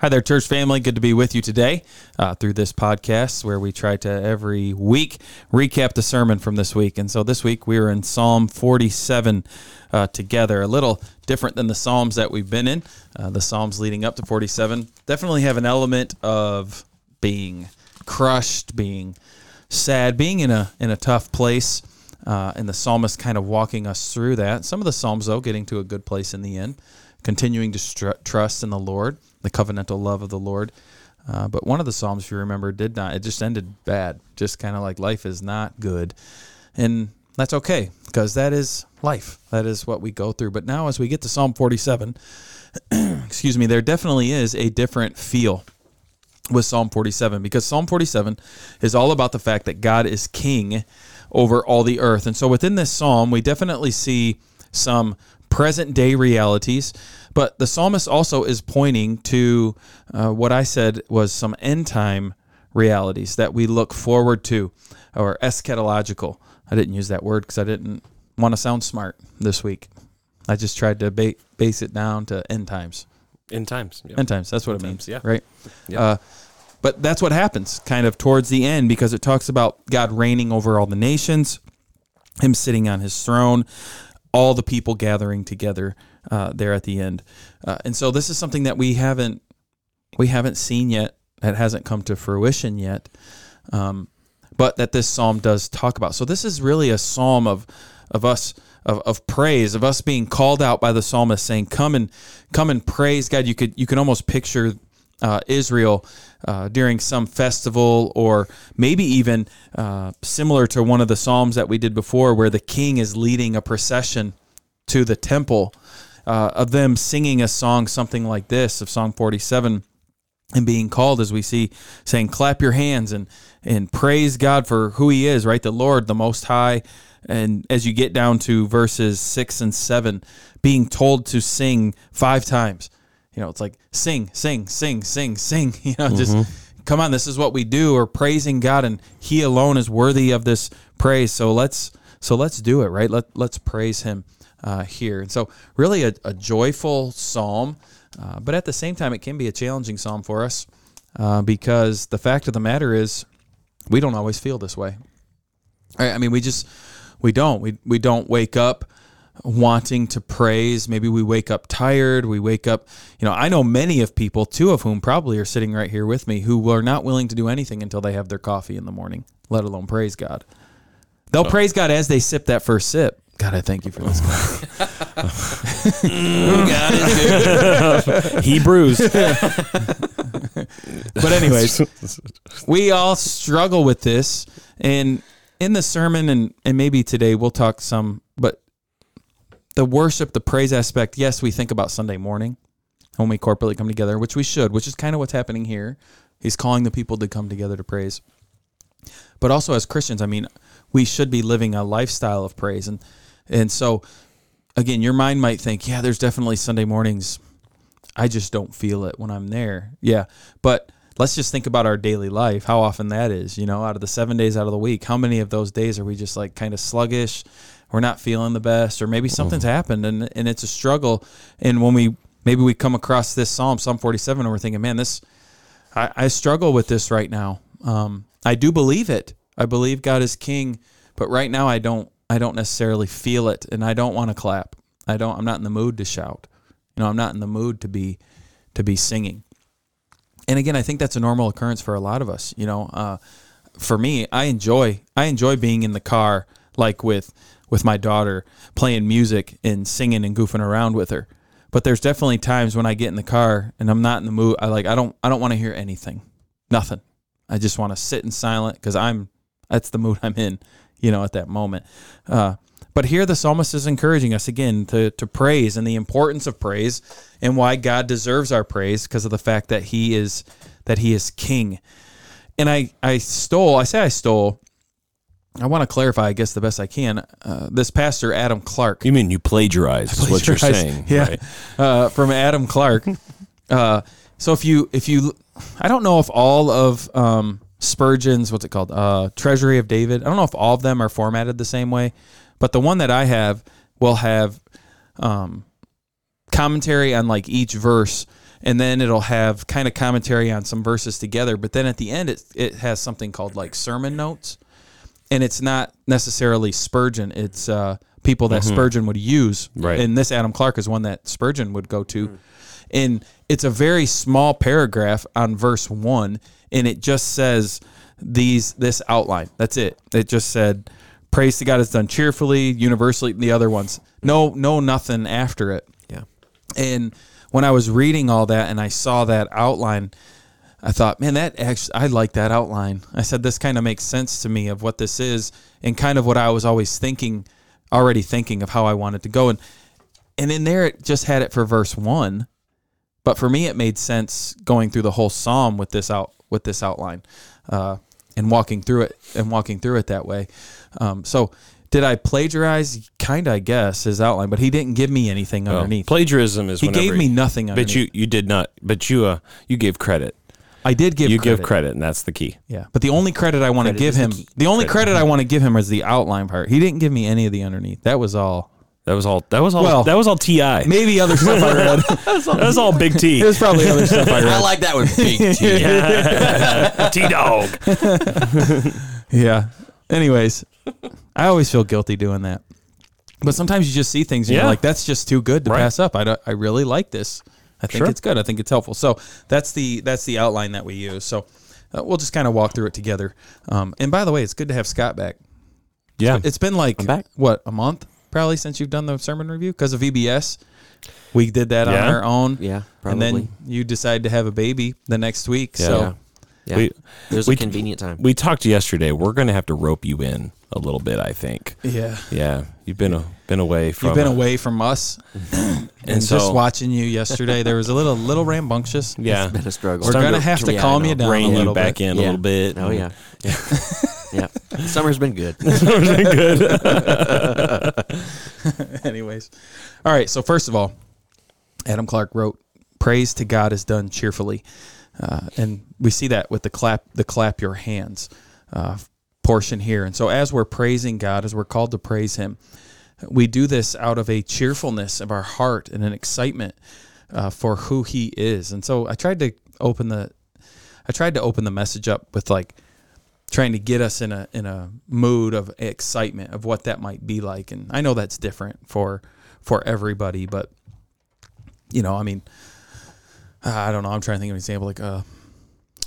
Hi there, church family. Good to be with you today uh, through this podcast where we try to every week recap the sermon from this week. And so this week we are in Psalm 47 uh, together, a little different than the Psalms that we've been in. Uh, the Psalms leading up to 47 definitely have an element of being crushed, being sad, being in a in a tough place. Uh, and the psalmist kind of walking us through that. Some of the psalms, though, getting to a good place in the end, continuing to str- trust in the Lord the covenantal love of the Lord. Uh, but one of the Psalms, if you remember, did not. It just ended bad. Just kind of like life is not good. And that's okay because that is life. That is what we go through. But now, as we get to Psalm 47, excuse me, there definitely is a different feel with Psalm 47 because Psalm 47 is all about the fact that God is king over all the earth. And so within this psalm, we definitely see some present day realities but the psalmist also is pointing to uh, what I said was some end time realities that we look forward to, or eschatological. I didn't use that word because I didn't want to sound smart this week. I just tried to ba- base it down to end times. End times. Yep. End times. That's what end it means. yeah. Right. Yeah. Uh, but that's what happens kind of towards the end because it talks about God reigning over all the nations, Him sitting on His throne, all the people gathering together uh, there at the end. Uh, and so this is something that we haven't we haven't seen yet. That hasn't come to fruition yet. Um, but that this psalm does talk about. So this is really a psalm of of us of, of praise, of us being called out by the psalmist saying, Come and come and praise God. You could you can almost picture uh, Israel uh, during some festival, or maybe even uh, similar to one of the psalms that we did before, where the king is leading a procession to the temple, uh, of them singing a song, something like this, of Song 47, and being called, as we see, saying, "Clap your hands and and praise God for who He is." Right, the Lord, the Most High. And as you get down to verses six and seven, being told to sing five times you know, it's like sing, sing, sing, sing, sing. You know, mm-hmm. just come on, this is what we do. We're praising God, and He alone is worthy of this praise. So let's so let's do it, right? Let let's praise Him uh, here. And so, really, a, a joyful psalm, uh, but at the same time, it can be a challenging psalm for us uh, because the fact of the matter is, we don't always feel this way. Right? I mean, we just we don't we we don't wake up wanting to praise. Maybe we wake up tired. We wake up, you know, I know many of people, two of whom probably are sitting right here with me, who are not willing to do anything until they have their coffee in the morning, let alone praise God. They'll so. praise God as they sip that first sip. God, I thank you for this. mm, Hebrews. but anyways, we all struggle with this, and in the sermon, and and maybe today we'll talk some, but the worship, the praise aspect, yes, we think about Sunday morning when we corporately come together, which we should, which is kind of what's happening here. He's calling the people to come together to praise. But also as Christians, I mean, we should be living a lifestyle of praise. And and so again, your mind might think, yeah, there's definitely Sunday mornings. I just don't feel it when I'm there. Yeah. But let's just think about our daily life, how often that is, you know, out of the seven days out of the week, how many of those days are we just like kind of sluggish? We're not feeling the best, or maybe something's mm. happened and and it's a struggle. And when we maybe we come across this Psalm, Psalm 47, and we're thinking, man, this I, I struggle with this right now. Um, I do believe it. I believe God is King, but right now I don't. I don't necessarily feel it, and I don't want to clap. I don't. I'm not in the mood to shout. You know, I'm not in the mood to be to be singing. And again, I think that's a normal occurrence for a lot of us. You know, uh, for me, I enjoy I enjoy being in the car, like with with my daughter playing music and singing and goofing around with her. But there's definitely times when I get in the car and I'm not in the mood. I like I don't I don't want to hear anything, nothing. I just want to sit in silent because I'm that's the mood I'm in, you know, at that moment. Uh, but here the psalmist is encouraging us again to to praise and the importance of praise and why God deserves our praise because of the fact that He is that He is King. And I I stole I say I stole I want to clarify, I guess, the best I can. Uh, this pastor, Adam Clarke. You mean you plagiarized, is what you're saying? Yeah, right? uh, from Adam Clarke. uh, so if you if you, I don't know if all of um, Spurgeon's what's it called, uh, Treasury of David. I don't know if all of them are formatted the same way, but the one that I have will have um, commentary on like each verse and then it'll have kind of commentary on some verses together. But then at the end, it it has something called like sermon notes, and it's not necessarily Spurgeon. It's uh, people that Spurgeon would use. Right. And this Adam Clarke is one that Spurgeon would go to, and it's a very small paragraph on verse one, and it just says these this outline. That's it. It just said. Praise to God is done cheerfully, universally. The other ones, no, no, nothing after it. Yeah. And when I was reading all that and I saw that outline, I thought, man, that actually, I like that outline. I said, this kind of makes sense to me of what this is and kind of what I was always thinking, already thinking of how I wanted to go. And, and in there, it just had it for verse one. But for me, it made sense going through the whole psalm with this out, with this outline, uh, and walking through it and walking through it that way. Um, so did I plagiarize? Kind of, I guess, his outline, but he didn't give me anything Well, underneath. plagiarism is He gave me nothing Underneath. But you you did not. But you uh you gave credit. I did give you credit. give credit, and that's the key. Yeah, but the only credit I want to give is the him, the only credit I want to give him is the outline part. He didn't give me any of the underneath. That was all. That was all. That was all. Well, that was all Ti. Maybe other stuff I read. that was all Big T. it was probably other stuff I read. I like that one, Big T. T dog. Yeah. Anyways, I always feel guilty doing that. But sometimes you just see things and Yeah. you're like, that's just too good to Right. pass up. I, don't, I really like this. I think Sure. it's good. I think it's helpful. So that's the that's the outline that we use. So uh, we'll just kind of walk through it together. Um, and by the way, it's good to have Scott back. Yeah. It's been like back. what a month probably since you've done the sermon review because of VBS. We did that on our own. Yeah, And then you decide to have a baby the next week. Yeah. So yeah. Yeah. We- There's we- a convenient time. we talked yesterday. We're going to have to rope you in a little bit. I think. yeah. Yeah. You've been a, been away from. You've been away from us, and, just so- watching you yesterday, there was a little little rambunctious. Yeah. Been a struggle. We're time gonna have to Yeah, I calm know. you down Rein a you little back bit. in a little bit. Oh yeah. Yeah. yeah. Summer's been good. Summer's been good. Anyways, all right. So first of all, Adam Clarke wrote, "Praise to God is done cheerfully," uh, and we see that with the clap, the clap your hands uh, portion here. And so as we're praising God, as we're called to praise Him, we do this out of a cheerfulness of our heart and an excitement uh, for who He is. And so I tried to open the, I tried to open the message up with like trying to get us in a in a mood of excitement of what that might be like and I know that's different for for everybody but you know I mean I don't know I'm trying to think of an example like uh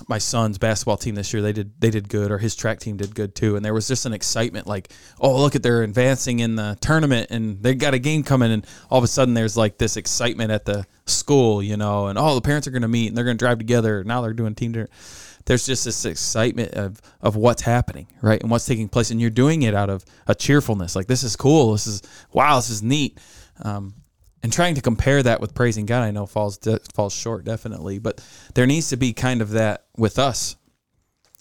my son's basketball team this year they did they did good or his track team did good too. And there was just an excitement like oh look at they're advancing in the tournament and they got a game coming. And all of a sudden there's like this excitement at the school you know and oh the parents are going to meet and they're going to drive together. Now they're doing team dinner there's just this excitement of of what's happening right? And what's taking place. And you're doing it out of a cheerfulness. Like this is cool. This is wow this is neat. Um, and trying to compare that with praising God, I know falls de- falls short definitely, but there needs to be kind of that with us,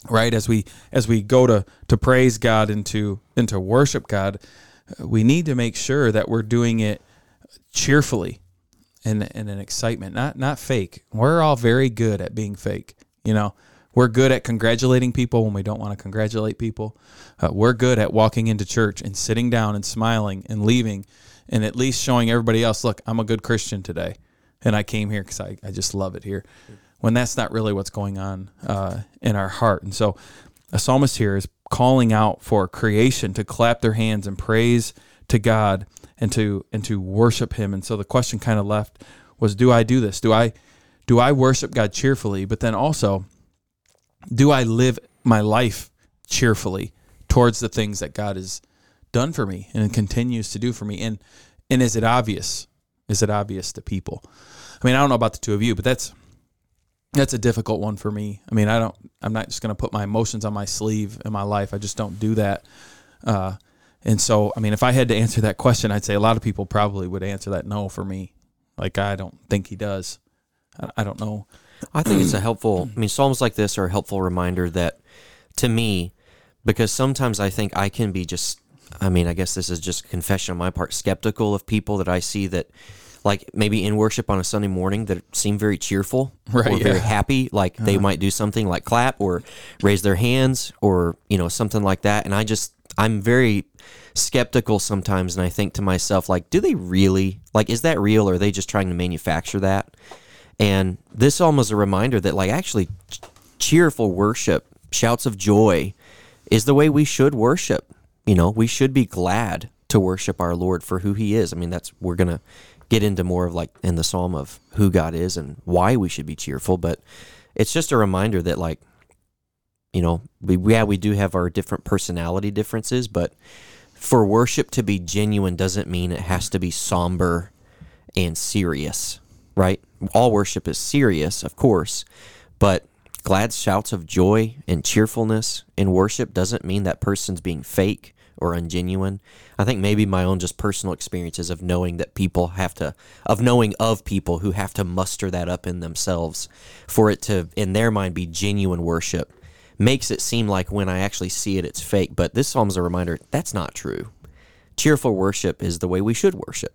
right? As we as we go to to praise God and to and to worship God, we need to make sure that we're doing it cheerfully and and an excitement, not not fake. We're all very good at being fake, you know. We're good at congratulating people when we don't want to congratulate people. Uh, we're good at walking into church and sitting down and smiling and leaving and at least showing everybody else, look, I'm a good Christian today. And I came here because I, I just love it here. When that's not really what's going on uh, in our heart. And so a psalmist here is calling out for creation to clap their hands and praise to God and to and to worship him. And so the question kind of left was do I do this? Do I do I worship God cheerfully? But then also do I live my life cheerfully towards the things that God has done for me and continues to do for me? And and is it obvious? Is it obvious to people? I mean, I don't know about the two of you, but that's that's a difficult one for me. I mean, I don't. I'm not just going to put my emotions on my sleeve in my life. I just don't do that. Uh, and so, I mean, if I had to answer that question, I'd say a lot of people probably would answer that no for me. Like, I don't think he does. I, I don't know. I think it's a helpful. I mean, psalms like this are a helpful reminder that, to me, because sometimes I think I can be just. I mean, I guess this is just a confession on my part. Skeptical of people that I see that, like maybe in worship on a Sunday morning, that seem very cheerful Right, or very happy. Like they uh-huh. might do something like clap or raise their hands or you know something like that. And I just I'm very skeptical sometimes, and I think to myself like, do they really like? Is that real? Or are they just trying to manufacture that? And this is a reminder that, like, actually, ch- cheerful worship, shouts of joy, is the way we should worship. You know, we should be glad to worship our Lord for who He is. I mean, that's we're gonna get into more of like in the psalm of who God is and why we should be cheerful, but it's just a reminder that like you know, we yeah, we do have our different personality differences, but for worship to be genuine doesn't mean it has to be somber and serious, right? All worship is serious, of course, but glad shouts of joy and cheerfulness in worship doesn't mean that person's being fake or ungenuine. I think maybe my own just personal experiences of knowing that people have to, of knowing of people who have to muster that up in themselves for it to, in their mind, be genuine worship makes it seem like when I actually see it, it's fake. But this psalm is a reminder that's not true. Cheerful worship is the way we should worship,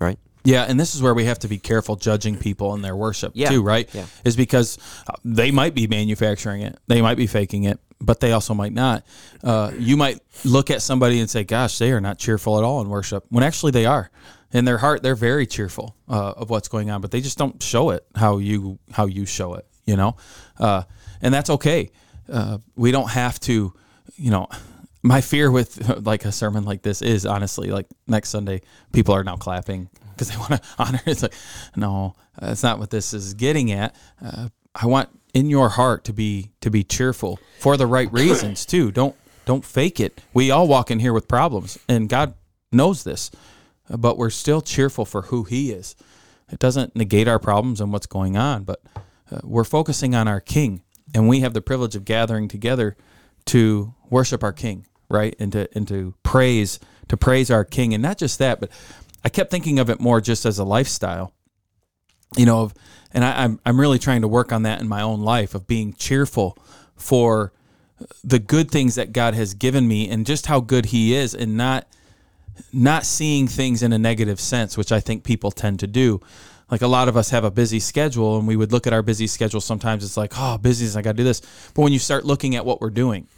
right? Yeah, and this is where we have to be careful judging people and their worship Yeah, too, right? yeah. Is because uh, they might be manufacturing it, they might be faking it, but they also might not. Uh, you might look at somebody and say, "Gosh, they are not cheerful at all in worship," when actually they are. In their heart, they're very cheerful uh, of what's going on, but they just don't show it how you how you show it, you know, uh, and that's okay. Uh, we don't have to, you know. My fear with like a sermon like this is honestly like next Sunday, people are now clapping because they want to honor. It's like, no, that's not what this is getting at. I want in your heart to be to be cheerful for the right reasons too. Don't don't fake it. We all walk in here with problems, and God knows this, but we're still cheerful for who He is. It doesn't negate our problems and what's going on, but uh, we're focusing on our King, and we have the privilege of gathering together to worship our King, right, and to and to praise to praise our King, and not just that, but I kept thinking of it more just as a lifestyle, you know, of, and I, I'm I'm really trying to work on that in my own life of being cheerful for the good things that God has given me and just how good He is, and not not seeing things in a negative sense, which I think people tend to do. Like a lot of us have a busy schedule, and we would look at our busy schedule. Sometimes it's like, oh, busy, I got to do this. But when you start looking at what we're doing,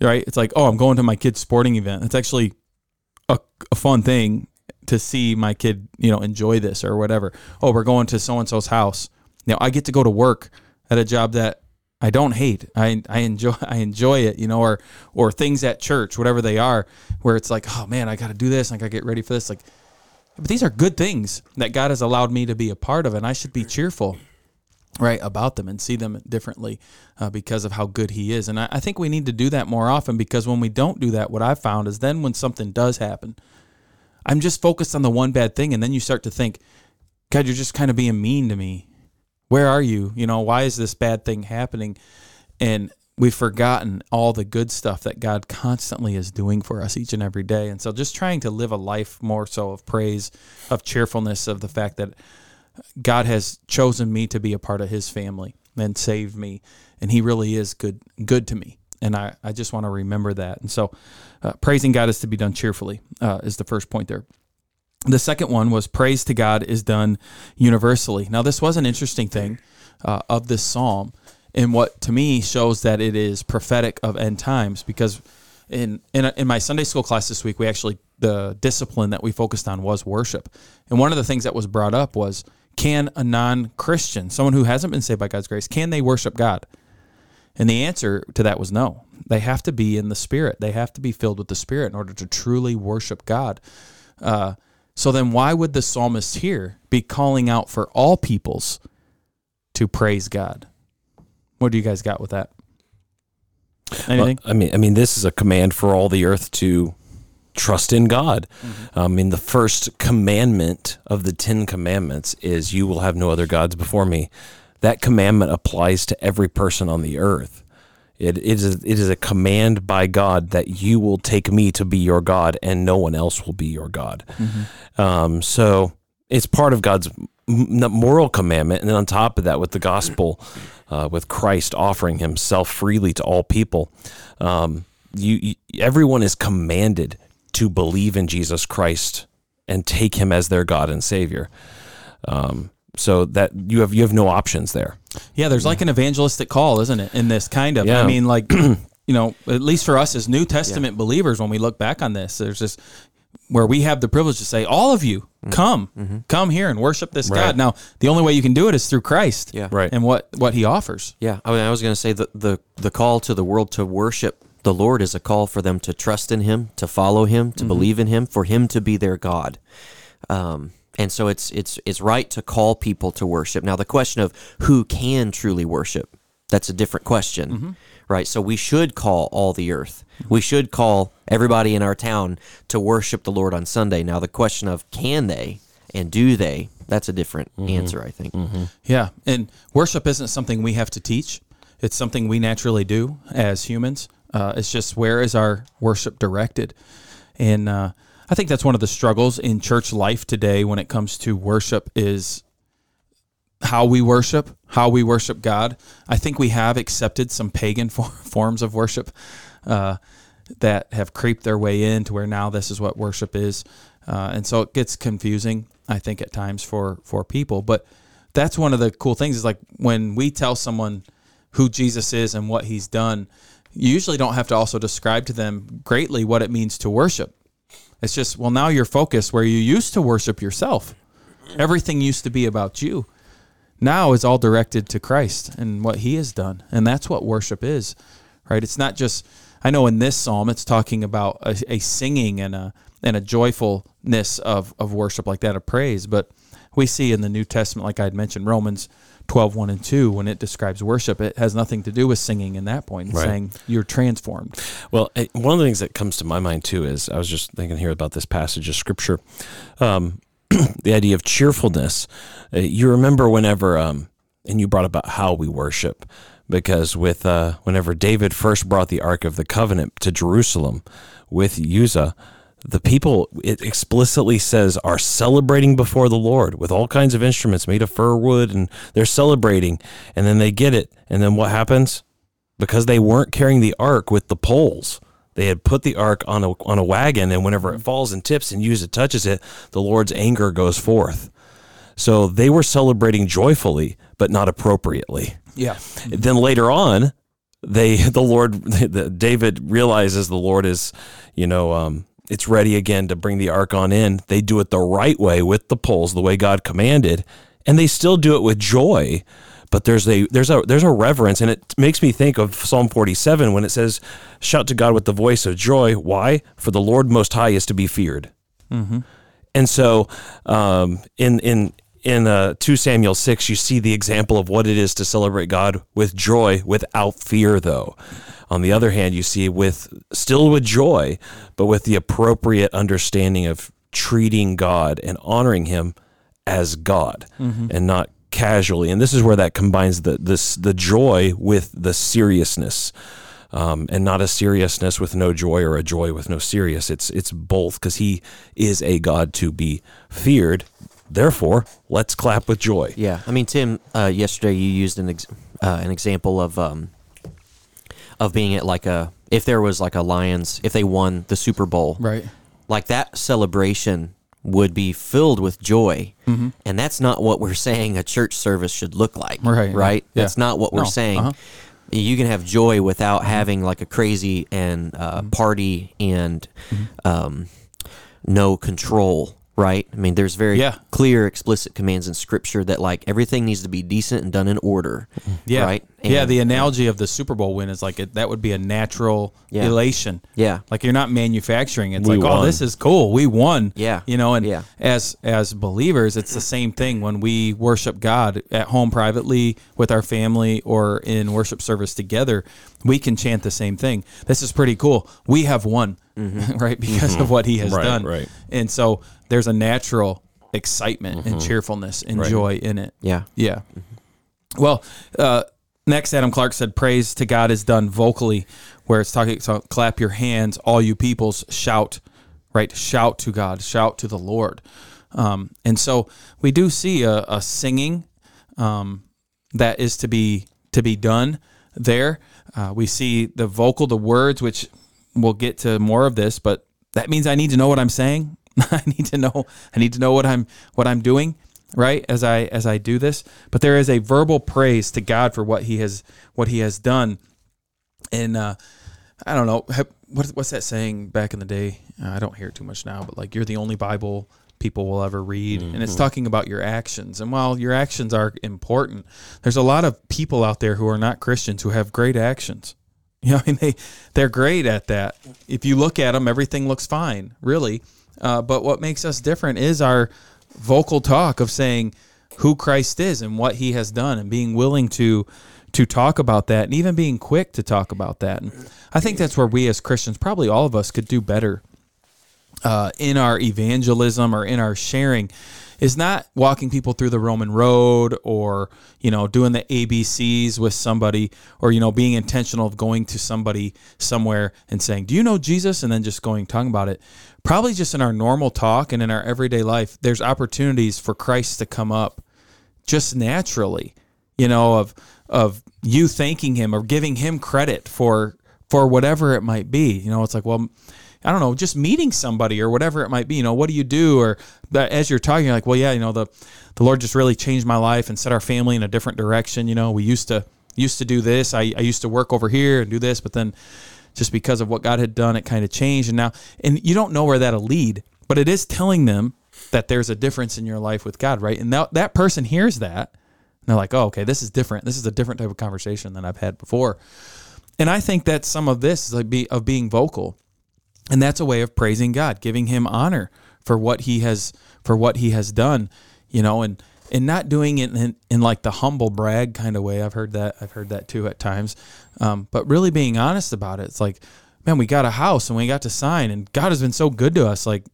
right? It's like, oh, I'm going to my kid's sporting event. It's actually a, a fun thing to see my kid, you know, enjoy this or whatever. Oh, we're going to so and so's house. Know, I get to go to work at a job that I don't hate. I I enjoy I enjoy it, you know, or or things at church, whatever they are, where it's like, oh man, I got to do this, I got to get ready for this. Like, but these are good things that God has allowed me to be a part of, and I should be cheerful right about them and see them differently uh, because of how good he is and I, I think we need to do that more often because when we don't do that what i've found is then when something does happen i'm just focused on the one bad thing and then you start to think god you're just kind of being mean to me where are you you know why is this bad thing happening and we've forgotten all the good stuff that god constantly is doing for us each and every day and so just trying to live a life more so of praise of cheerfulness of the fact that God has chosen me to be a part of his family and saved me. And he really is good, good to me. And I, I just want to remember that. And so uh, praising God is to be done cheerfully, uh, is the first point there. The second one was praise to God is done universally. Now, this was an interesting thing uh, of this psalm, and what to me shows that it is prophetic of end times because in in, in my Sunday school class this week, we actually the discipline that we focused on was worship, and one of the things that was brought up was can a non-Christian, someone who hasn't been saved by God's grace, can they worship God? And the answer to that was no. They have to be in the Spirit. They have to be filled with the Spirit in order to truly worship God. Uh, so then, why would the psalmist here be calling out for all peoples to praise God? What do you guys got with that? Anything? Well, I mean, I mean, this is a command for all the earth to trust in God. Mm-hmm. I mean, the first commandment of the Ten Commandments is, "You will have no other gods before me." That commandment applies to every person on the earth. It, it is it is a command by God that you will take me to be your God, and no one else will be your God. Mm-hmm. Um, so it's part of God's moral commandment, and then on top of that, with the gospel, uh, with Christ offering Himself freely to all people, um, you, you everyone is commanded to believe in Jesus Christ and take Him as their God and Savior. Um, so that you have you have no options there. Yeah, there's like an evangelistic call, isn't it? In this kind of, Yeah. I mean, like, you know, at least for us as New Testament believers, when we look back on this, there's this, where we have the privilege to say, all of you, mm-hmm. come, mm-hmm. come here and worship this God. Now, the only way you can do it is through Christ, Yeah. Right. and what what He offers. Yeah, I, mean, I was going to say that the the call to the world to worship the Lord is a call for them to trust in Him, to follow Him, to mm-hmm. believe in Him, for Him to be their God. Um, and so it's it's it's right to call people to worship. Now, the question of who can truly worship that's a different question, right? So we should call all the earth. We should call everybody in our town to worship the Lord on Sunday. Now, the question of can they and do they? That's a different answer, I think. Yeah, and worship isn't something we have to teach. It's something we naturally do as humans. Uh, it's just where is our worship directed, and uh, I think that's one of the struggles in church life today when it comes to worship is how we worship, how we worship God. I think we have accepted some pagan for, forms of worship uh, that have creeped their way in to where now this is what worship is, uh, and so it gets confusing. I think at times for for people, but that's one of the cool things is like when we tell someone who Jesus is and what He's done. You usually don't have to also describe to them greatly what it means to worship. It's just, well, now you're focused where you used to worship yourself. Everything used to be about you now it's all directed to Christ and what he has done. And that's what worship is, right? It's not just, I know in this psalm, it's talking about a, a singing and a, and a joyfulness of, of worship like that, of praise. But we see in the New Testament, like I had mentioned, Romans 12, 1 and 2, when it describes worship, it has nothing to do with singing in that point. It's Right. saying you're transformed. Well, one of the things that comes to my mind too is I was just thinking here about this passage of scripture, um, the idea of cheerfulness. Uh, you remember whenever, um, and you brought about how we worship, because with uh, whenever David first brought the Ark of the Covenant to Jerusalem with Uzzah, the people it explicitly says are celebrating before the Lord with all kinds of instruments made of fir wood, and they're celebrating, and then they get it, and then what happens? because they weren't carrying the ark with the poles. They had put the ark on a on a wagon, and whenever it falls and tips and Uzzah touches it, the Lord's anger goes forth. So they were celebrating joyfully, but not appropriately. Yeah. Then later on, they the Lord the, David realizes the Lord is, you know, um, it's ready again to bring the ark on in. They do it the right way with the poles, the way God commanded, and they still do it with joy. But there's a there's a there's a reverence, and it makes me think of Psalm 47 when it says, "Shout to God with the voice of joy." Why? For the Lord Most High is to be feared. And so, um, in in in uh, two Samuel six, you see the example of what it is to celebrate God with joy, without fear. Though, on the other hand, you see with still with joy, but with the appropriate understanding of treating God and honoring Him as God, and not casually. And this is where that combines the this the joy with the seriousness um, and not a seriousness with no joy or a joy with no serious. It's it's both because he is a God to be feared. Therefore, let's clap with joy. Yeah, I mean, Tim, uh, yesterday you used an ex- uh, an example of um, of being at like a if there was like a Lions if they won the Super Bowl, Right. like that celebration would be filled with joy, and that's not what we're saying a church service should look like, Right, Right? yeah. That's not what we're No, saying. uh-huh. You can have joy without having like a crazy and uh, party and um, no control. Right? I mean, there's very Yeah. clear, explicit commands in Scripture that like everything needs to be decent and done in order. Yeah. Right? yeah. The analogy of the Super Bowl win is like it, that would be a natural Yeah. elation. Yeah. Like you're not manufacturing. It's We like, oh, this is cool. We won. Yeah. You know, and Yeah. as as believers, it's the same thing when we worship God at home privately with our family or in worship service together. We can chant the same thing. This is pretty cool. We have won, right? Because of what He has Right, done. right. And so there's a natural excitement and cheerfulness and joy in it. Yeah. Yeah. Well, uh, next, Adam Clarke said, "Praise to God is done vocally," where it's talking. So, clap your hands, all you peoples, shout, right? Shout to God, shout to the Lord. Um, and so we do see a, a singing um, that is to be to be done there. Uh, we see the vocal, the words, which we'll get to more of this, but that means I need to know what I'm saying. I need to know. I need to know what I'm what I'm doing right as I as I do this. But there is a verbal praise to God for what He has what He has done. And uh, I don't know. ha- what, what's that saying back in the day? Uh, I don't hear it too much now, but like you're the only Bible people will ever read, and it's talking about your actions. And while your actions are important, there's a lot of people out there who are not Christians who have great actions. You know, I mean, they they're great at that. If you look at them, everything looks fine, really. Uh, but what makes us different is our vocal talk of saying who Christ is and what He has done, and being willing to to talk about that, and even being quick to talk about that. And I think that's where we as Christians, probably all of us, could do better uh, in our evangelism or in our sharing is not walking people through the Roman road or you know doing the ABCs with somebody or you know being intentional of going to somebody somewhere and saying, "Do you know Jesus?" and then just going talking about it. Probably just in our normal talk and in our everyday life, there's opportunities for Christ to come up just naturally, you know, of of you thanking him or giving him credit for for whatever it might be. You know, it's like, well, I don't know, just meeting somebody or whatever it might be. You know, what do you do? Or but as you're talking, you're like, well, yeah, you know, the the Lord just really changed my life and set our family in a different direction. You know, we used to used to do this. I, I used to work over here and do this, but then just because of what God had done, it kind of changed. And now, and you don't know where that'll lead, but it is telling them that there's a difference in your life with God, right? And that that person hears that. And they're like, oh, okay, this is different. This is a different type of conversation than I've had before. And I think that some of this is like be, of being vocal and that's a way of praising God, giving him honor for what he has for what he has done, you know, and and not doing it in, in like the humble brag kind of way. I've heard that I've heard that too at times, um, but really being honest about it. It's like, man, we got a house and we got to sign, and God has been so good to us. Like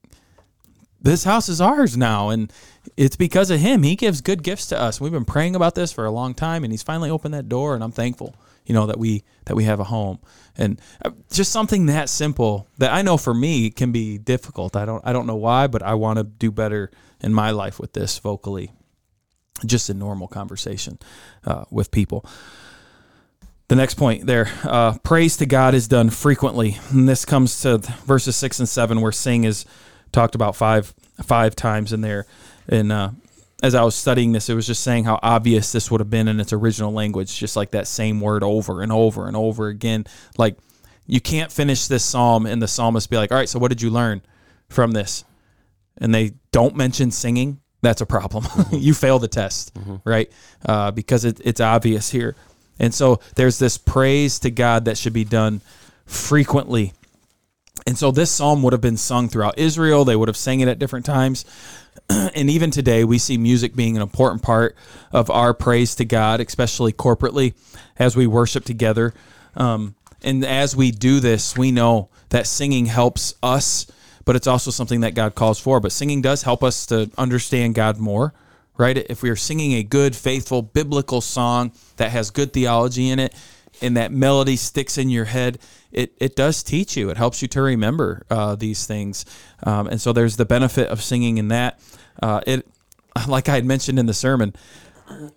this house is ours now, and it's because of Him. He gives good gifts to us. We've been praying about this for a long time, and He's finally opened that door, and I'm thankful you know that we that we have a home and uh, just something that simple that I know for me can be difficult. I don't I don't know why, but I want to do better in my life with this vocally, just a normal conversation uh, with people. The next point there, uh, praise to God is done frequently, and this comes to verses six and seven, where sing is talked about five five times in there, and uh, as I was studying this, it was just saying how obvious this would have been in its original language, just like that same word over and over and over again. Like you can't finish this psalm and the psalmist be like, "All right, so what did you learn from this?" And they don't mention singing. That's a problem. Mm-hmm. you fail the test, mm-hmm. right? Uh, because it, it's obvious here. And so there's this praise to God that should be done frequently. And so this psalm would have been sung throughout Israel. They would have sang it at different times. and even today, we see music being an important part of our praise to God, especially corporately as we worship together. Um, and as we do this, we know that singing helps us, but it's also something that God calls for. But singing does help us to understand God more, right? If we are singing a good, faithful, biblical song that has good theology in it, and that melody sticks in your head, it, it does teach you. It helps you to remember uh, these things. Um, and so there's the benefit of singing in that. Uh, it, like I had mentioned in the sermon,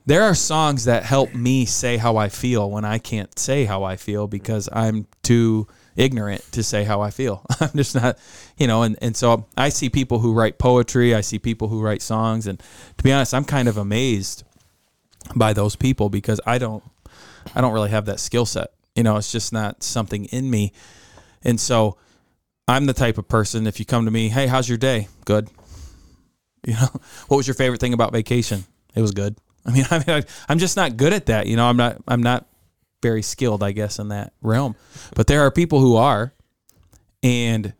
there are songs that help me say how I feel when I can't say how I feel because I'm too ignorant to say how I feel. I'm just not, you know, and, and so I see people who write poetry, I see people who write songs, and to be honest, I'm kind of amazed by those people because I don't I don't really have that skill set. You know, it's just not something in me. And so I'm the type of person if you come to me, "Hey, how's your day?" "Good." You know, what was your favorite thing about vacation? It was good. I mean, I mean, I'm just not good at that. You know, I'm not, I'm not very skilled, I guess, in that realm. But there are people who are, and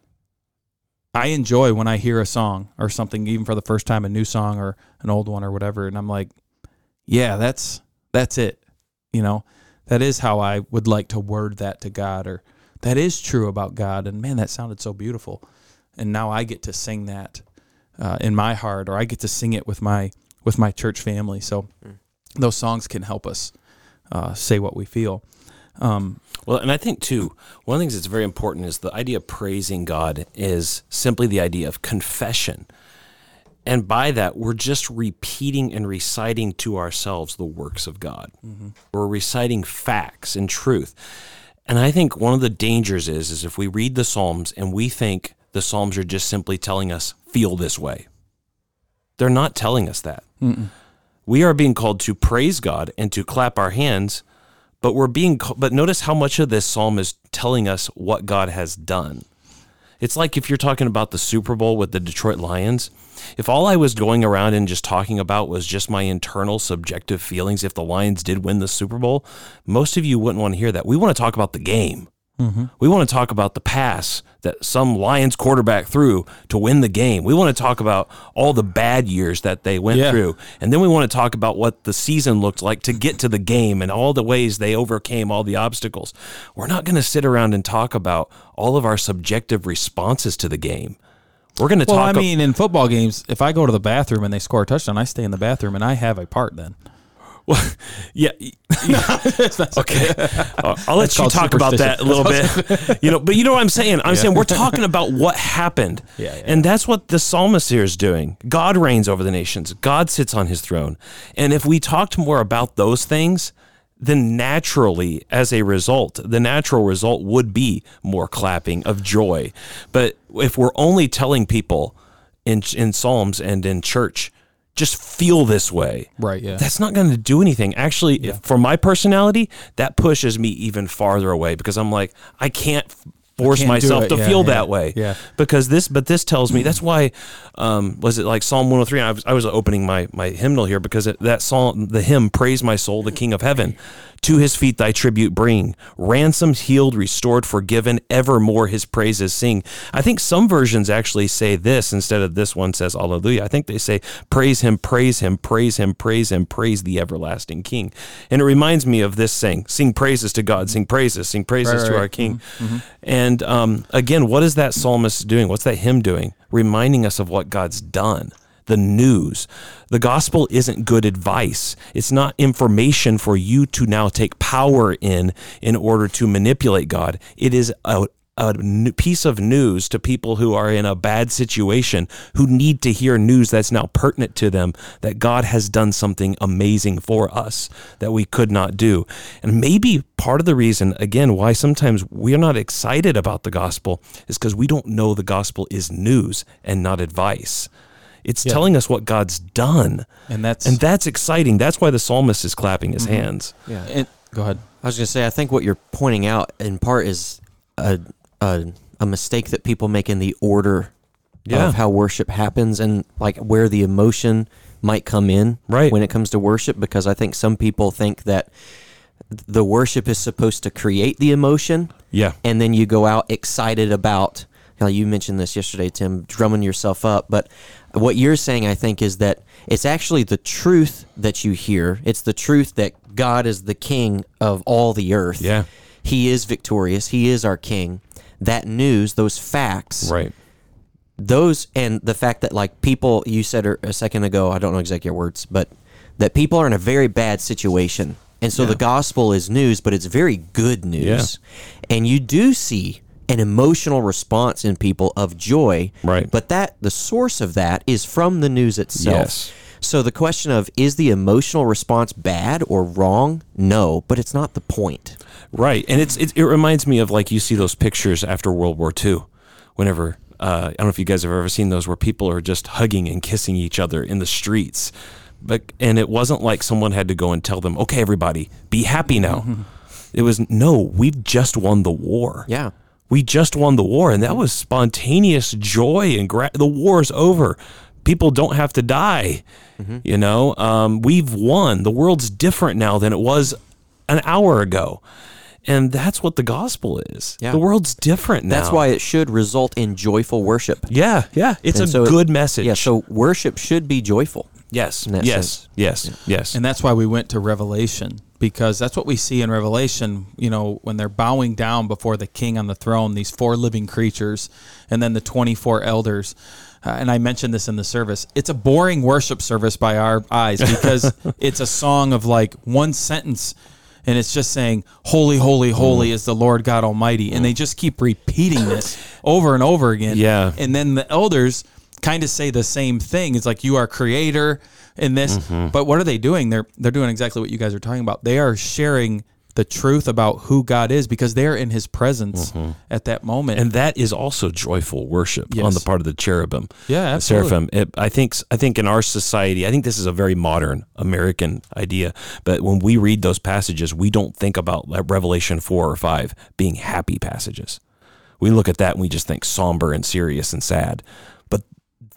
I enjoy when I hear a song or something, even for the first time, a new song or an old one or whatever, and I'm like, yeah, that's that's it. You know, that is how I would like to word that to God, or that is true about God. And man, that sounded so beautiful. And now I get to sing that uh, in my heart, or I get to sing it with my with my church family. So mm. those songs can help us uh, say what we feel. Um, well, and I think too, one of the things that's very important is the idea of praising God is simply the idea of confession. And by that, we're just repeating and reciting to ourselves the works of God. Mm-hmm. We're reciting facts and truth. And I think one of the dangers is is if we read the Psalms and we think the Psalms are just simply telling us, feel this way. They're not telling us that. Mm-mm. We are being called to praise God and to clap our hands, but we're being but notice how much of this psalm is telling us what God has done. It's like if you're talking about the Super Bowl with the Detroit Lions. If all I was going around and just talking about was just my internal subjective feelings if the Lions did win the Super Bowl, most of you wouldn't want to hear that. We want to talk about the game. Mm-hmm. We want to talk about the pass that some Lions quarterback threw to win the game. We want to talk about all the bad years that they went Yeah. through. And then we want to talk about what the season looked like to get to the game and all the ways they overcame all the obstacles. We're not going to sit around and talk about all of our subjective responses to the game. We're going to Well, talk I mean, in football games, if I go to the bathroom and they score a touchdown, I stay in the bathroom and I have a part then. yeah. okay. Uh, I'll let you talk about that a little bit. you know, but you know what I'm saying? I'm saying we're talking about what happened. Yeah, yeah. And that's what the psalmist here is doing. God reigns over the nations. God sits on his throne. And if we talked more about those things, then naturally, as a result, the natural result would be more clapping of joy. But if we're only telling people in in Psalms and in church, just feel this way, Right, yeah. that's not going to do anything. Actually, if, for my personality, that pushes me even farther away because I'm like, I can't force can't myself to Yeah, feel yeah, that way. yeah. Because this, but this tells me that's why. Um, was it like Psalm 103? I was, I was opening my my hymnal here because it, that song, the hymn, "Praise my soul, the King of Heaven." To his feet thy tribute bring, ransomed, healed, restored, forgiven, evermore his praises sing. I think some versions actually say this instead of this one says Alleluia. I think they say praise him, praise him, praise him, praise him, praise the everlasting King. And it reminds me of this saying, sing praises to God, sing praises, sing praises Right, to right. our King. And um, again, what is that psalmist doing? What's that hymn doing? Reminding us of what God's done. The news. The gospel isn't good advice. It's not information for you to now take power in in order to manipulate God. It is a, a piece of news to people who are in a bad situation who need to hear news that's now pertinent to them that God has done something amazing for us that we could not do. And maybe part of the reason, again, why sometimes we're not excited about the gospel is because we don't know the gospel is news and not advice. It's telling us what God's done. And that's And that's exciting. That's why the psalmist is clapping his mm-hmm. hands. Yeah. and, go ahead. I was going to say, I think what you're pointing out in part is a, a, a mistake that people make in the order Yeah. of how worship happens and like where the emotion might come in Right. when it comes to worship. Because I think some people think that the worship is supposed to create the emotion Yeah. and then you go out excited about now you mentioned this yesterday tim drumming yourself up but what you're saying i think is that it's actually the truth that you hear. It's the truth that god is the king of all the earth. Yeah. he is victorious. He is our king. That news those facts Right. those and the fact that like people you said a a second ago i don't know exactly your words but that people are in a very bad situation. And so the gospel is news but it's very good news. Yeah. and you do see an emotional response in people of joy Right. but that the source of that is from the news itself Yes. so the question of is the emotional response bad or wrong no but it's not the point Right, and it's it, it reminds me of like you see those pictures after World War II, whenever uh, I don't know if you guys have ever seen those where people are just hugging and kissing each other in the streets, but and it wasn't like someone had to go and tell them, okay, everybody, be happy now. It was no, we've just won the war. yeah We just won the war, and that was spontaneous joy and gra- the war's over. People don't have to die. You know, um, we've won. The world's different now than it was an hour ago, and that's what the gospel is. Yeah. The world's different now. that's why it should result in joyful worship Yeah, yeah, it's And a so it- good message. yeah so worship should be joyful yes, yes, sense. yes, yes, And that's why we went to Revelation because that's what we see in Revelation, you know, when they're bowing down before the king on the throne, these four living creatures, and then the 24 elders. Uh, and I mentioned this in the service. It's a boring worship service by our eyes because it's a song of like one sentence and it's just saying, Holy, holy, holy is the Lord God Almighty. And they just keep repeating this over and over again. Yeah. And then the elders kind of say the same thing. It's like you are creator in this. Mm-hmm. But what are they doing? They're they're doing exactly what you guys are talking about. They are sharing the truth about who God is because they're in his presence at that moment. Mm-hmm. and that is also joyful worship on the part of the cherubim. yeah, the absolutely. seraphim. It, I think I think in our society, I think this is a very modern American idea. But when we read those passages, we don't think about Revelation four or five being happy passages. We look at that and we just think somber and serious and sad. But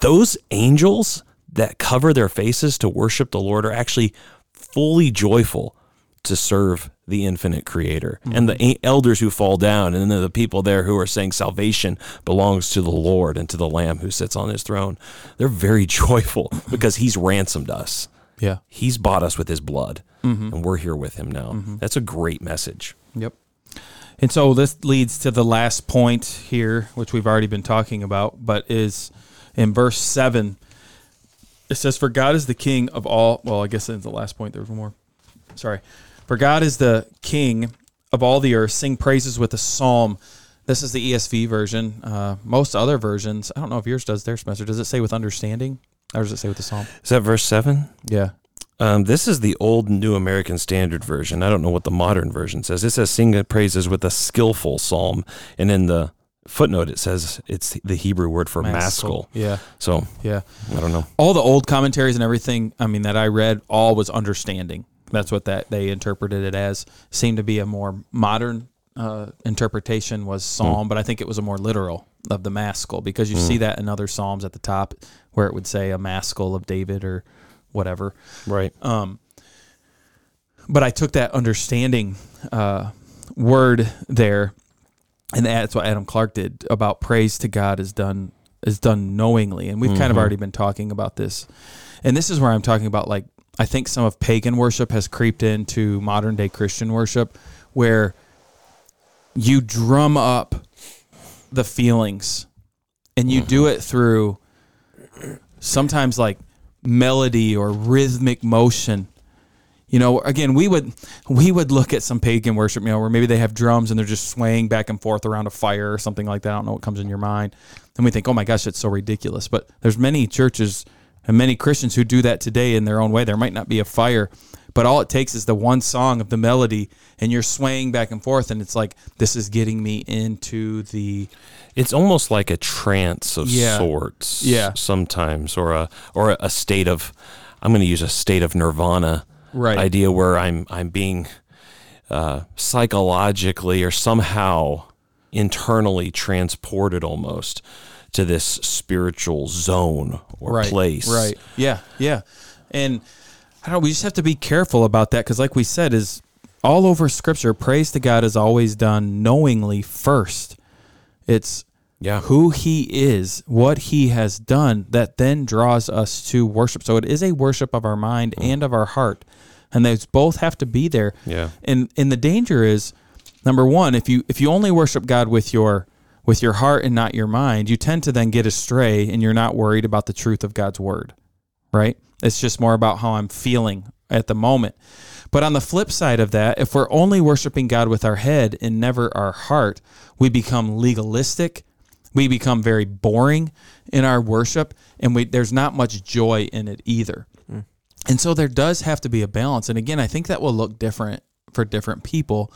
those angels that cover their faces to worship the Lord are actually fully joyful to serve the infinite creator and the mm-hmm. elders who fall down and then the people there who are saying salvation belongs to the lord and to the lamb who sits on his throne they're very joyful because he's ransomed us Yeah. he's bought us with his blood mm-hmm. and we're here with him now mm-hmm. that's a great message Yep. And so this leads to the last point here, which we've already been talking about, but is in verse 7. It says, For God is the king of all. Well, I guess it's the last point. There was one more. Sorry. For God is the king of all the earth. Sing praises with a psalm. This is the ESV version. Uh, most other versions, I don't know if yours does their semester. Does it say with understanding? Or does it say with the psalm? is that verse 7 Yeah. um, this is the old new american standard version i don't know what the modern version says it says sing praises with a skillful psalm and in the footnote it says it's the hebrew word for maskil Yeah. so Yeah. i don't know. All the old commentaries and everything i mean that i read all was understanding. That's what that they interpreted it as. Seemed to be a more modern uh, interpretation was psalm but i think it was a more literal of the maskil because you see that in other psalms at the top where it would say a maskil of david or whatever. Right. Um, but I took that understanding uh, word there, and that's what Adam Clarke did about praise to God is done is done knowingly, and we've kind of mm-hmm. already been talking about this, and this is where I'm talking about like I think some of pagan worship has creeped into modern day Christian worship, where you drum up the feelings, and you do mm-hmm. it through sometimes like melody or rhythmic motion you know again we would we would look at some pagan worship you know where maybe they have drums and they're just swaying back and forth around a fire or something like that i don't know what comes in your mind and we think oh my gosh it's so ridiculous but there's many churches and many christians who do that today in their own way there might not be a fire but all it takes is the one song of the melody and you're swaying back and forth and it's like this is getting me into the It's almost like a trance of Yeah. sorts. Yeah. Sometimes, or a or a state of, I'm going to use a state of nirvana Right. idea where I'm I'm being uh, psychologically or somehow internally transported almost to this spiritual zone or right, place. Right. Yeah. Yeah. And I don't know. We just have to be careful about that because, like we said, is all over Scripture, praise to God is always done knowingly first. It's Yeah. who He is, what He has done, that then draws us to worship. So it is a worship of our mind mm. and of our heart, and those both have to be there. Yeah. And and the danger is, number one, if you if you only worship God with your with your heart and not your mind, you tend to then get astray, and you're not worried about the truth of God's word right? It's just more about how I'm feeling at the moment. But on the flip side of that, if we're only worshiping God with our head and never our heart, we become legalistic. We become very boring in our worship, and we, there's not much joy in it either. And so there does have to be a balance. And again, I think that will look different for different people,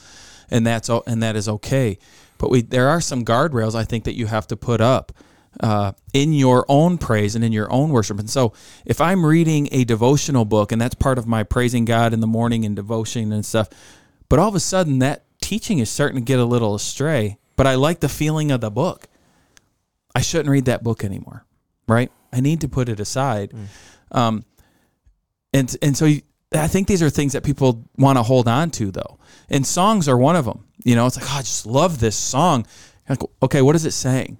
and that's and that is okay. But we there are some guardrails I think that you have to put up uh, in your own praise and in your own worship. And so if I'm reading a devotional book, and that's part of my praising God in the morning and devotion and stuff, but all of a sudden that teaching is starting to get a little astray. But I like the feeling of the book. I shouldn't read that book anymore, right? I need to put it aside. Um, and and so you, I think these are things that people want to hold on to, though. And songs are one of them. You know, it's like, oh, I just love this song. Like, okay, what is it saying?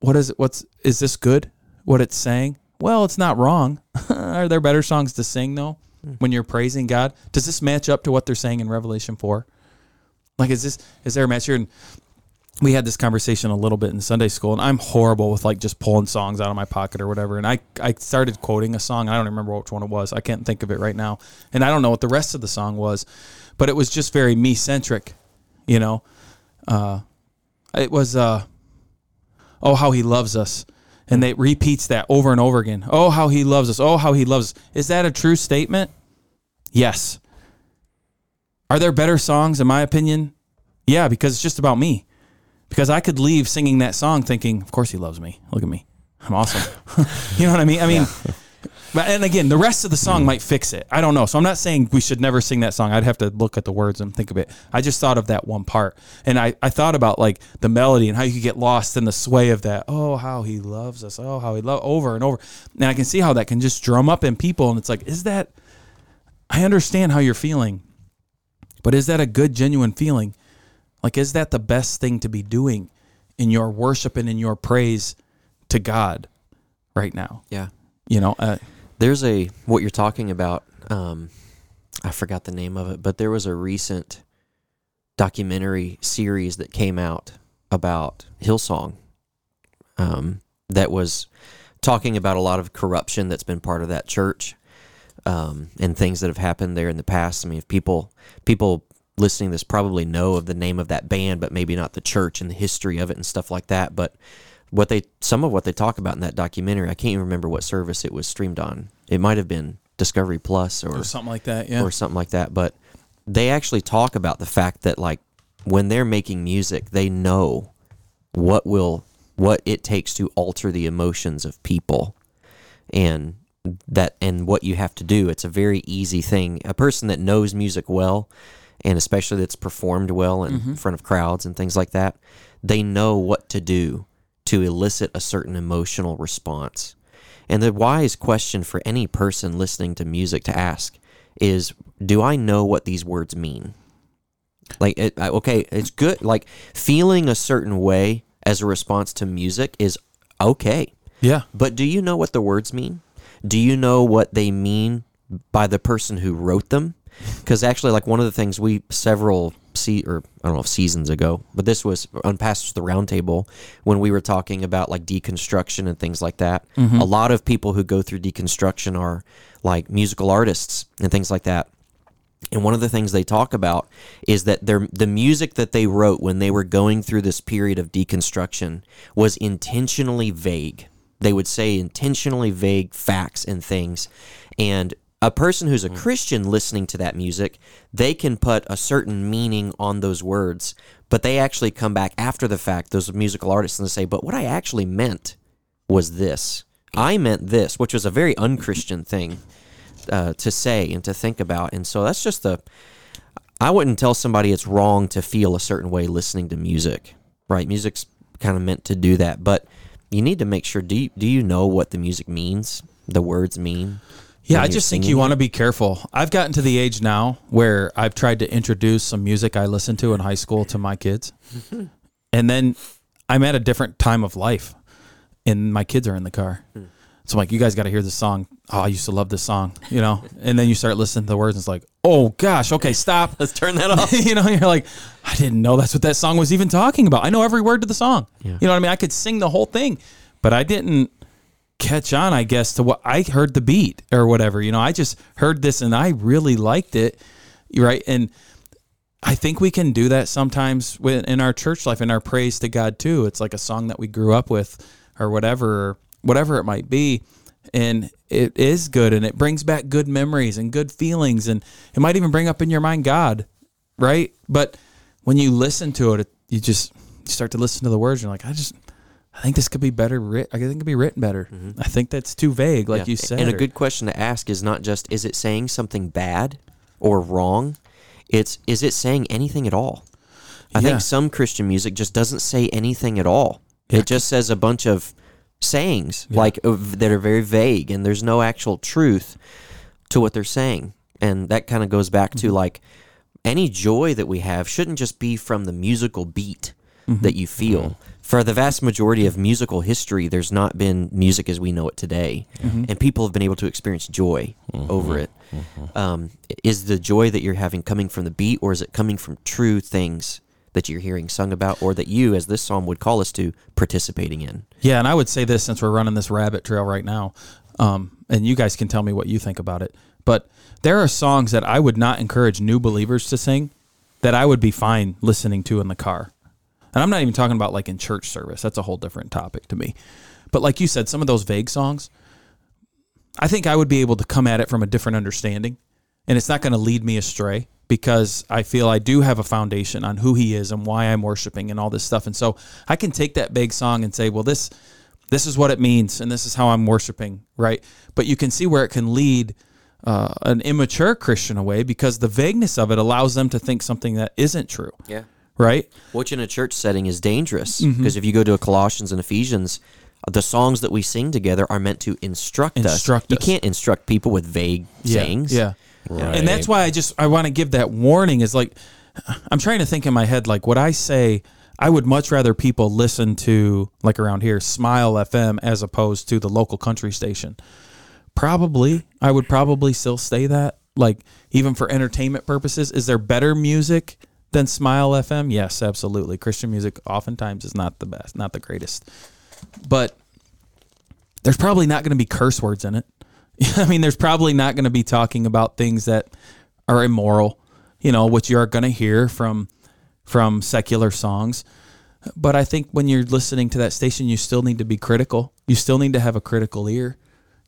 What is it? What's is this good? What it's saying? Well, it's not wrong. are there better songs to sing though? When you're praising God, does this match up to what they're saying in Revelation four? Like, is this is there a match here? And we had this conversation a little bit in Sunday school, and I'm horrible with like just pulling songs out of my pocket or whatever. And I, I started quoting a song. I don't remember which one it was. I can't think of it right now. And I don't know what the rest of the song was, but it was just very me centric, you know. Uh, it was, uh, oh, how he loves us. And it repeats that over and over again. Oh, how he loves us. Oh, how he loves us. Is that a true statement? Yes. Are Are there better songs, in my opinion? Yeah, because it's just about me. Because I could leave singing that song thinking, of course he loves me. Look at me. I'm awesome. you know what I mean? I mean, but and again, the rest of the song might fix it. I don't know. So I'm not saying we should never sing that song. I'd have to look at the words and think of it. I just thought of that one part. And I, I thought about like the melody and how you could get lost in the sway of that. Oh, how he loves us. Oh, how he love over and over. And I can see how that can just drum up in people. And it's like, is that I understand how you're feeling, but is that a good, genuine feeling? Like, is that the best thing to be doing in your worship and in your praise to God right now? Yeah. You know, uh, There's a what you're talking about. Um, I forgot the name of it, but there was a recent documentary series that came out about Hillsong um, that was talking about a lot of corruption that's been part of that church um, and things that have happened there in the past. I mean, if people people listening to this probably know of the name of that band, but maybe not the church and the history of it and stuff like that. But what they some of what they talk about in that documentary, I can't even remember what service it was streamed on. It might have been Discovery Plus or or something like that. Yeah. or something like that. But they actually talk about the fact that like when they're making music, they know what will what it takes to alter the emotions of people, and that and what you have to do. It's a very easy thing. A person that knows music well, and especially that's performed well in mm-hmm. front of crowds and things like that, they know what to do to elicit a certain emotional response. And the wise question for any person listening to music to ask is Do I know what these words mean? Like, it, okay, it's good. Like, feeling a certain way as a response to music is okay. yeah. But do you know what the words mean? Do you know what they mean by the person who wrote them? Because actually, like one of the things we several see or I don't know if seasons ago, but this was on Pastors the Roundtable when we were talking about like deconstruction and things like that. Mm-hmm. A lot of people who go through deconstruction are like musical artists and things like that. And one of the things they talk about is that their the music that they wrote when they were going through this period of deconstruction was intentionally vague. They would say intentionally vague facts and things. And a person who's a Christian listening to that music, they can put a certain meaning on those words, but they actually come back after the fact, those musical artists, and they say, But what I actually meant was this. I meant this, which was a very unchristian thing uh, to say and to think about. And so that's just the. I wouldn't tell somebody it's wrong to feel a certain way listening to music, right? Music's kind of meant to do that, but you need to make sure. Do you, do you know what the music means? The words mean. Yeah, I just think you want to be careful. I've gotten to the age now where I've tried to introduce some music I listened to in high school to my kids. and then I'm at a different time of life and my kids are in the car. So I'm like, you guys got to hear this song. Oh, I used to love this song, you know? And then you start listening to the words and it's like, oh gosh, okay, stop. Let's turn that off. you know, you're like, I didn't know that's what that song was even talking about. I know every word to the song. Yeah. You know what I mean? I could sing the whole thing, but I didn't catch on, I guess, to what I heard the beat or whatever. You know, I just heard this and I really liked it. Right. And I think we can do that sometimes in our church life, in our praise to God too. It's like a song that we grew up with or whatever, whatever it might be. And it is good and it brings back good memories and good feelings. And it might even bring up in your mind God, right? But when you listen to it, you just start to listen to the words. And you're like, I just, I think this could be better. Writ- I think it could be written better. Mm-hmm. I think that's too vague, like Yeah. you said. And a good question to ask is not just is it saying something bad or wrong? It's is it saying anything at all? I Yeah. think some Christian music just doesn't say anything at all. It just says a bunch of sayings like that are very vague and there's no actual truth to what they're saying. And that kind of goes back to mm-hmm. like any joy that we have shouldn't just be from the musical beat mm-hmm. that you feel. For the vast majority of musical history, there's not been music as we know it today, and people have been able to experience joy over it. Um, is the joy that you're having coming from the beat, or is it coming from true things that you're hearing sung about, or that you, as this psalm would call us to, participating in? Yeah, and I would say this since we're running this rabbit trail right now, um, and you guys can tell me what you think about it. But there are songs that I would not encourage new believers to sing that I would be fine listening to in the car. And I'm not even talking about like in church service. That's a whole different topic to me. But like you said, some of those vague songs, I think I would be able to come at it from a different understanding. And it's not going to lead me astray because I feel I do have a foundation on who he is and why I'm worshiping and all this stuff. And so I can take that big song and say, well, this this is what it means and this is how I'm worshiping, right? But you can see where it can lead uh, an immature Christian away because the vagueness of it allows them to think something that isn't true, Yeah. Right? Which in a church setting is dangerous Mm-hmm. because if you go to a Colossians and Ephesians, the songs that we sing together are meant to instruct, Instruct us. You can't instruct people with vague sayings. Yeah. Right. And that's why I just I want to give that warning is like I'm trying to think in my head like what I say I would much rather people listen to like around here Smile FM as opposed to the local country station. Probably I would probably still stay that like even for entertainment purposes is there better music than Smile FM? Yes, absolutely. Christian music oftentimes is not the best, not the greatest. But there's probably not going to be curse words in it. I mean, there's probably not going to be talking about things that are immoral, you know, which you are going to hear from from secular songs. But I think when you're listening to that station, you still need to be critical. You still need to have a critical ear,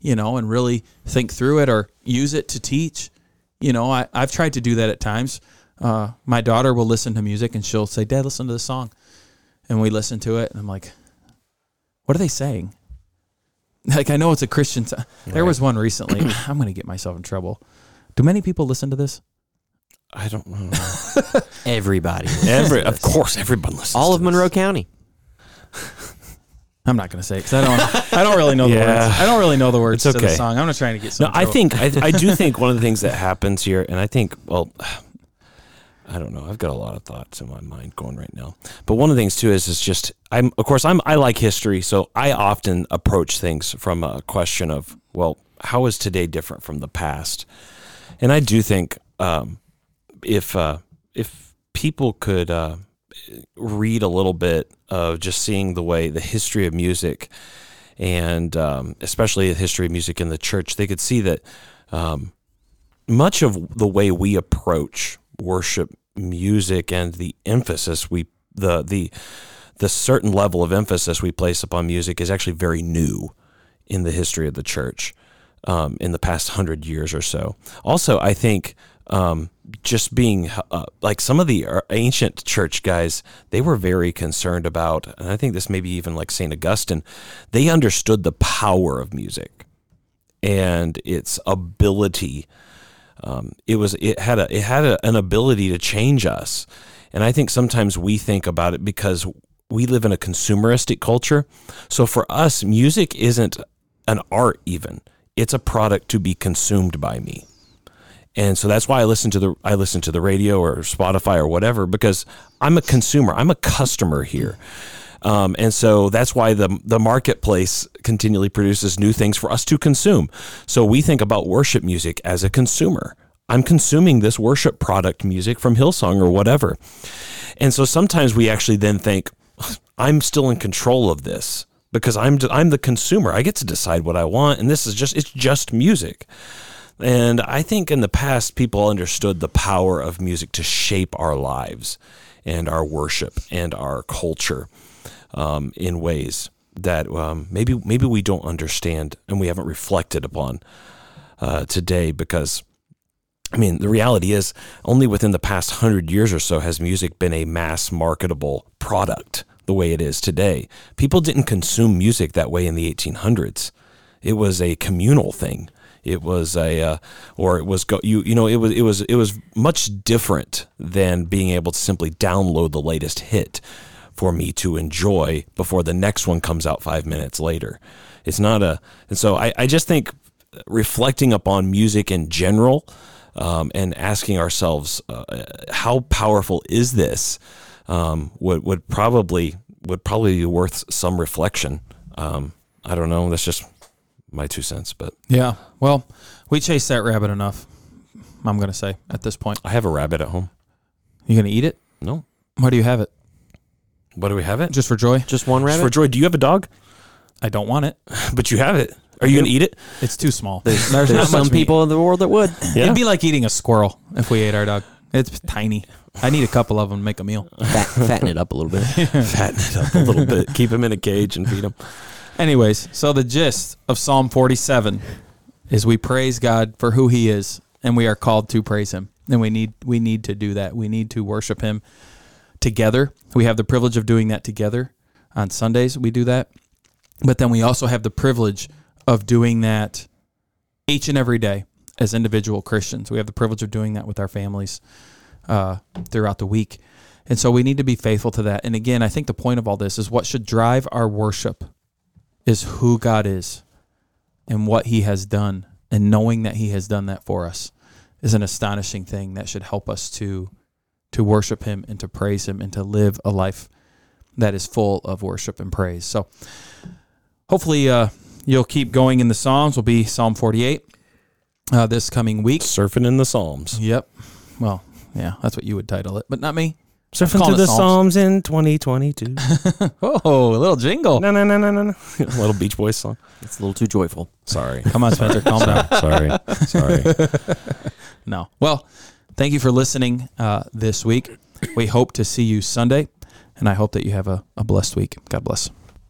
you know, and really think through it or use it to teach. You know, I, I've tried to do that at times. Uh, my daughter will listen to music and she'll say, Dad, listen to this song. And we listen to it, and I'm like, what are they saying? Like I know it's a Christian. T- there was one recently. I'm going to get myself in trouble. Do many people listen to this? I don't know. Everybody. Every, of course, everyone listens. All to of this. Monroe County. I'm not going to say because I don't. I don't really know the Yeah. words. I don't really know the words It's to the song. I'm not trying to get. No, I think I, I do think one of the things that happens here, and I think, well, I don't know. I've got a lot of thoughts in my mind going right now. But one of the things too is is just I'm of course I'm I like history, so I often approach things from a question of well, how is today different from the past? And I do think um, if uh, if people could uh, read a little bit of just seeing the way the history of music and um, especially the history of music in the church, they could see that um, much of the way we approach worship music and the emphasis we the the the certain level of emphasis we place upon music is actually very new in the history of the church um, in the past hundred years or so. Also, I think um, just being uh, like some of the uh, ancient church guys, they were very concerned about, and I think this maybe even like Saint Augustine, they understood the power of music and its ability. Um, it was it had a it had a, an ability to change us, and I think sometimes we think about it because we live in a consumeristic culture. So for us, music isn't an art even; it's a product to be consumed by me. And so that's why I listen to the I listen to the radio or Spotify or whatever because I'm a consumer. I'm a customer here. Um, and so that's why the the marketplace continually produces new things for us to consume. So we think about worship music as a consumer. I'm consuming this worship product music from Hillsong or whatever. And so sometimes we actually then think I'm still in control of this because I'm I'm the consumer. I get to decide what I want and this is just it's just music. And I think in the past, people understood the power of music to shape our lives and our worship and our culture um, in ways that um, maybe maybe we don't understand and we haven't reflected upon uh, today. Because I mean, the reality is, only within the past hundred years or so has music been a mass marketable product the way it is today. People didn't consume music that way in the 1800s. It was a communal thing. It was a, uh, or it was go, you you know it was it was it was much different than being able to simply download the latest hit for me to enjoy before the next one comes out five minutes later. It's not a, and so I, I just think reflecting upon music in general um, and asking ourselves uh, how powerful is this um, would would probably would probably be worth some reflection. Um, I don't know. That's just my two cents, but Yeah. Well, we chased that rabbit enough. I'm going to say at this point. I have a rabbit at home. You going to eat it? No, Why do you have it? What do we have it? Just for joy? Just one Just rabbit. for joy. Do you have a dog? I don't want it. But you have it. Are you gonna eat it? It's too small. There's, There's there's not some much meat. people in the world that would. It'd be like eating a squirrel if we ate our dog. It's tiny. I need a couple of them to make a meal. Fat, fatten it up a little bit. Fatten it up a little bit. Keep him in a cage and feed him. Anyways, so the gist of Psalm 47 is we praise God for who he is and we are called to praise him. and we need we need to do that. We need to worship Him together. We have the privilege of doing that together on Sundays. We do that, but then we also have the privilege of doing that each and every day as individual Christians. We have the privilege of doing that with our families uh, throughout the week. And so we need to be faithful to that. And again, I think the point of all this is what should drive our worship is who God is and what he has done. And knowing that he has done that for us is an astonishing thing that should help us to to worship him and to praise him and to live a life that is full of worship and praise. So hopefully uh, you'll keep going in the Psalms. Will be Psalm 48 uh, this coming week. Surfing in the Psalms. Yep. Well, yeah, that's what you would title it, but not me. Surfing calling to the Psalms. Psalms in 2022. Oh, a little jingle. no, no, no, no, no, no. A little Beach Boys song. It's a little too joyful. Sorry. Come on, Spencer, calm down. sorry. Sorry. No. Well, thank you for listening uh, this week. We hope to see you Sunday, and I hope that you have a, a blessed week. God bless.